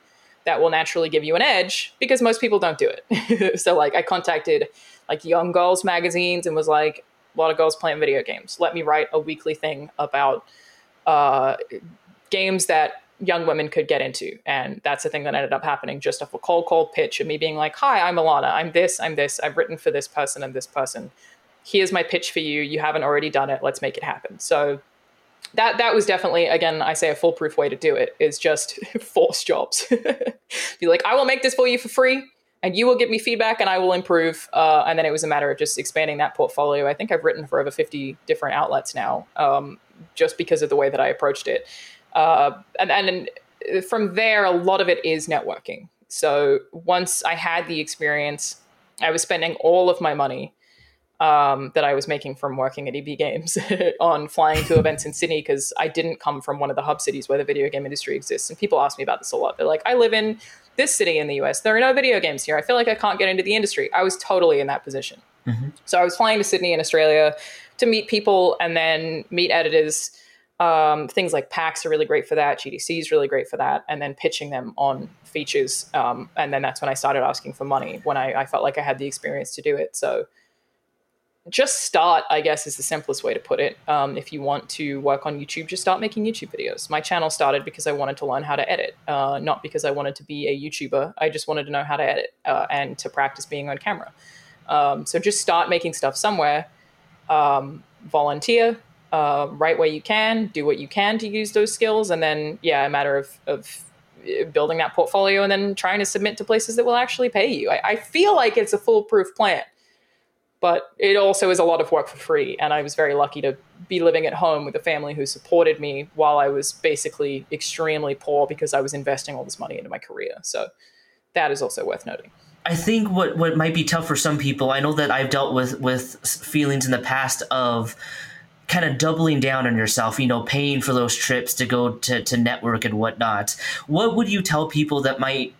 That will naturally give you an edge because most people don't do it. so like I contacted like Young Girls magazines and was like, a lot of girls playing video games. Let me write a weekly thing about uh, games that young women could get into. And that's the thing that ended up happening just off a cold, cold pitch of me being like, Hi, I'm Alanah. I'm this, I'm this. I've written for this person and this person. Here's my pitch for you. You haven't already done it. Let's make it happen. So that that was definitely again I say a foolproof way to do it is just force jobs. Be like, I will make this for you for free, and you will give me feedback, and I will improve. Uh, and then it was a matter of just expanding that portfolio. I think I've written for over fifty different outlets now, um, just because of the way that I approached it. Uh, and, and from there, a lot of it is networking. So once I had the experience, I was spending all of my money um, that I was making from working at EB Games on flying to events in Sydney because I didn't come from one of the hub cities where the video game industry exists. And people ask me about this a lot. They're like, I live in this city in the US. There are no video games here. I feel like I can't get into the industry. I was totally in that position. Mm-hmm. So I was flying to Sydney in Australia to meet people and then meet editors um, things like PAX are really great for that. GDC is really great for that. And then pitching them on features. Um, and then that's when I started asking for money when I, I, felt like I had the experience to do it. So just start, I guess, is the simplest way to put it. Um, if you want to work on YouTube, just start making YouTube videos. My channel started because I wanted to learn how to edit, uh, not because I wanted to be a YouTuber. I just wanted to know how to edit uh, and to practice being on camera. Um, so just start making stuff somewhere. Um, volunteer, uh, write what you can, do what you can to use those skills, and then yeah, a matter of of building that portfolio and then trying to submit to places that will actually pay you. I, I feel like it's a foolproof plan, but it also is a lot of work for free. And I was very lucky to be living at home with a family who supported me while I was basically extremely poor because I was investing all this money into my career. So that is also worth noting. I think what what might be tough for some people. I know that I've dealt with with feelings in the past of kind of doubling down on yourself, you know, paying for those trips to go to, to network and whatnot. What would you tell people that might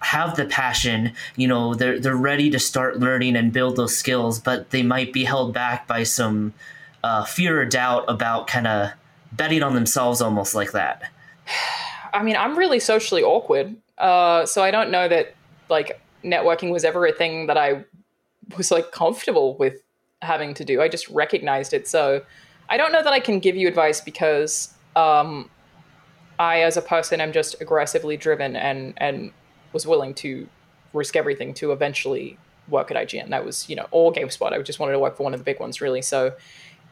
have the passion, you know, they're they're ready to start learning and build those skills, but they might be held back by some uh, fear or doubt about kind of betting on themselves almost like that? I mean, I'm really socially awkward. Uh, so I don't know that like networking was ever a thing that I was like comfortable with having to do. I just recognized it. So I don't know that I can give you advice because um, I, as a person, am just aggressively driven and and was willing to risk everything to eventually work at IGN. That was, you know, all GameSpot. I just wanted to work for one of the big ones, really. So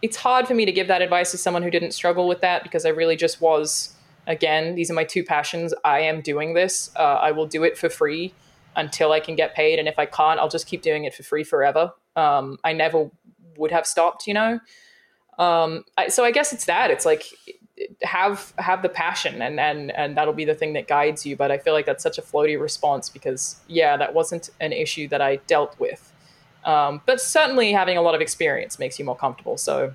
it's hard for me to give that advice to someone who didn't struggle with that because I really just was. Again, these are my two passions. I am doing this. Uh, I will do it for free until I can get paid, and if I can't, I'll just keep doing it for free forever. Um, I never would have stopped, you know um, I, so I guess it's that. It's like have have the passion, and and and that'll be the thing that guides you. But I feel like that's such a floaty response because yeah, that wasn't an issue that I dealt with. Um, but certainly having a lot of experience makes you more comfortable. So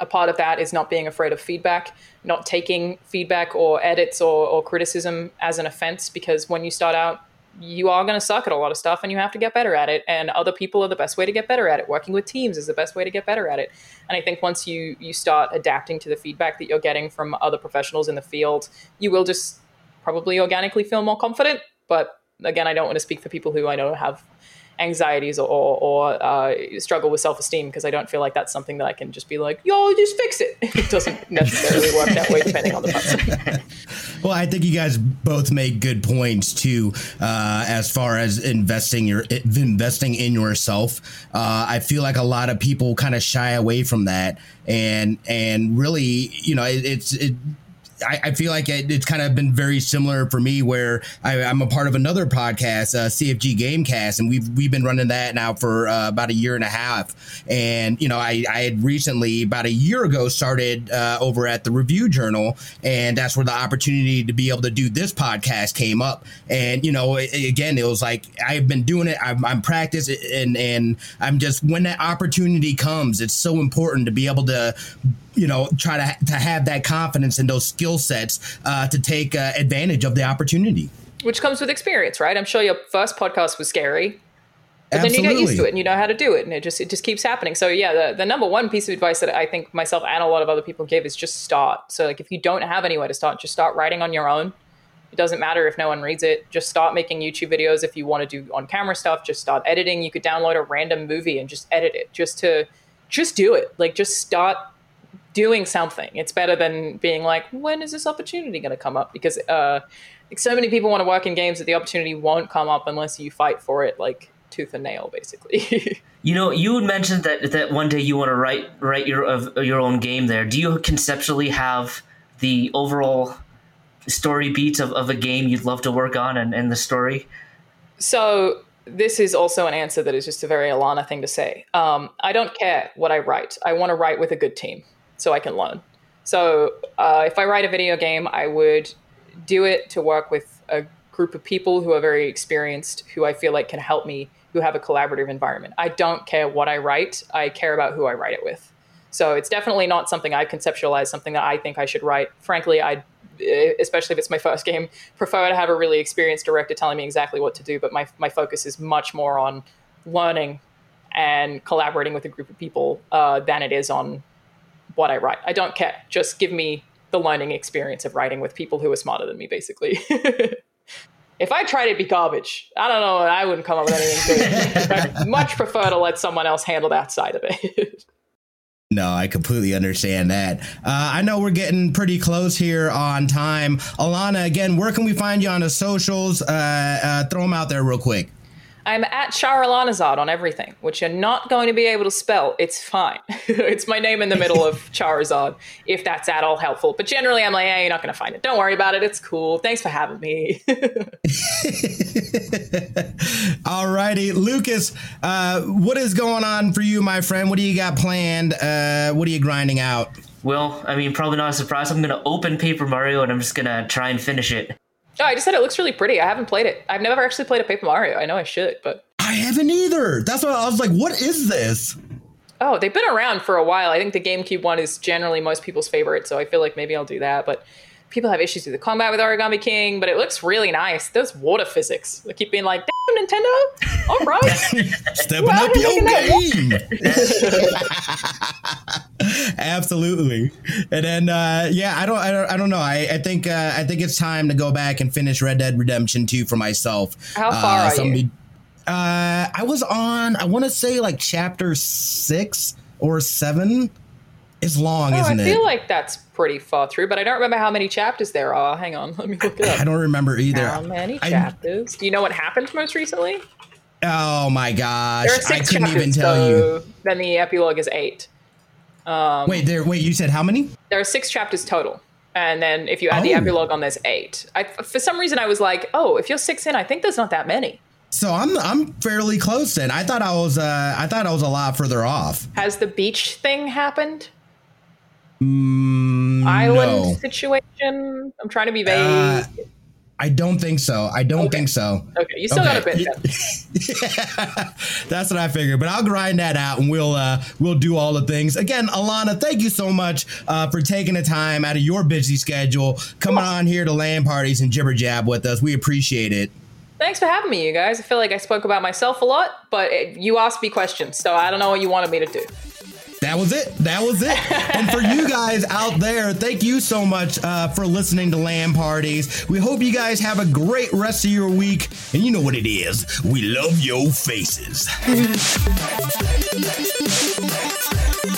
a part of that is not being afraid of feedback, not taking feedback or edits or, or criticism as an offense, because when you start out, you are going to suck at a lot of stuff and you have to get better at it. And other people are the best way to get better at it. Working with teams is the best way to get better at it. And i think once you you start adapting to the feedback that you're getting from other professionals in the field you will just probably organically feel more confident. But again i don't want to speak for people who i know have anxieties or, or uh, struggle with self esteem because I don't feel like that's something that I can just be like, yo, just fix it. It doesn't necessarily work that way depending on the person. well, I think you guys both make good points too, uh, as far as investing your investing in yourself. Uh, I feel like a lot of people kind of shy away from that, and and really, you know, it, it's it I, I feel like it, it's kind of been very similar for me, where I, am a part of another podcast, uh, CFG Gamecast, and we've we've been running that now for uh, about a year and a half. And you know, I, I had recently, about a year ago, started uh, over at the Review Journal, and that's where the opportunity to be able to do this podcast came up. And you know, again, it was like I've been doing it. I'm, I'm practice, and and I'm just when that opportunity comes, it's so important to be able to you know, try to, to have that confidence and those skill sets uh, to take uh, advantage of the opportunity. Which comes with experience, right? I'm sure your first podcast was scary. But Absolutely. then you get used to it and you know how to do it and it just it just keeps happening. So yeah, the, the number one piece of advice that I think myself and a lot of other people give is just start. So like if you don't have anywhere to start, just start writing on your own. It doesn't matter if no one reads it. Just start making YouTube videos. If you want to do on camera stuff, just start editing. You could download a random movie and just edit it. Just to just do it. Like just start doing something. It's better than being like, when is this opportunity going to come up? Because uh, like so many people want to work in games that the opportunity won't come up unless you fight for it like tooth and nail, basically. you know, you had mentioned that that one day you want to write write your of your own game. There, do you conceptually have the overall story beats of, of a game you'd love to work on and, and the story? So this is also an answer that is just a very Alanah thing to say. Um, I don't care what I write. I want to write with a good team so I can learn. So uh, if I write a video game, I would do it to work with a group of people who are very experienced, who I feel like can help me, who have a collaborative environment. I don't care what I write, I care about who I write it with. So it's definitely not something I conceptualize, something that I think I should write. Frankly, I, especially if it's my first game, prefer to have a really experienced director telling me exactly what to do. But my my focus is much more on learning and collaborating with a group of people uh, than it is on what I write. I don't care. Just give me the learning experience of writing with people who are smarter than me, basically. if I tried it, be garbage. I don't know. I wouldn't come up with anything good. Much prefer to let someone else handle that side of it. No, I completely understand that. Uh, I know we're getting pretty close here on time. Alanah, again, where can we find you on the socials? Uh, uh, throw them out there real quick. I'm at Charalanahzard on everything, which you're not going to be able to spell. It's fine. it's my name in the middle of Charizard, if that's at all helpful. But generally, I'm like, hey, you're not going to find it. Don't worry about it. It's cool. Thanks for having me. all righty. Lucas, uh, what is going on for you, my friend? What do you got planned? Uh, what are you grinding out? Well, I mean, probably not a surprise. I'm going to open Paper Mario and I'm just going to try and finish it. Oh, I just said it looks really pretty. I haven't played it. I've never actually played a Paper Mario. I know I should, but I haven't either. That's why I was like, what is this? Oh, they've been around for a while. I think the GameCube one is generally most people's favorite, so I feel like maybe I'll do that. But people have issues with the combat with Origami King, but it looks really nice. Those water physics. They keep being like, damn, Nintendo. All right. Stepping up your game. Absolutely. And then, uh, yeah, I don't, I don't, I don't know. I, I think, uh, I think it's time to go back and finish Red Dead Redemption 2 for myself. How far uh, are you? Uh, I was on, I want to say like chapter six or seven. It's long, oh, isn't it? I feel like that's pretty far through, but I don't remember how many chapters there are. Hang on, let me look it up. I don't remember either. How many chapters? I, Do you know what happened most recently? Oh my gosh! I couldn't even tell so you. Then the epilogue is eight. Um, wait, there. Wait, you said how many? There are six chapters total, and then if you add oh. the epilogue on, there's eight. I, for some reason, I was like, oh, if you're six in, I think there's not that many. So I'm I'm fairly close then. I thought I was uh I thought I was a lot further off. Has the beach thing happened? Mm, Island no. situation? I'm trying to be vague. Uh, I don't think so. I don't okay. think so. Okay, you still okay. got a bit. yeah. That's what I figured. But I'll grind that out, and we'll uh, we'll do all the things. Again, Alanah, thank you so much uh, for taking the time out of your busy schedule, coming on here to LAN Parties and jibber jab with us. We appreciate it. Thanks for having me, you guys. I feel like I spoke about myself a lot, but it, you asked me questions, so I don't know what you wanted me to do. That was it. That was it. and for you guys out there, thank you so much uh, for listening to LAN Parties. We hope you guys have a great rest of your week. And you know what it is. We love your faces.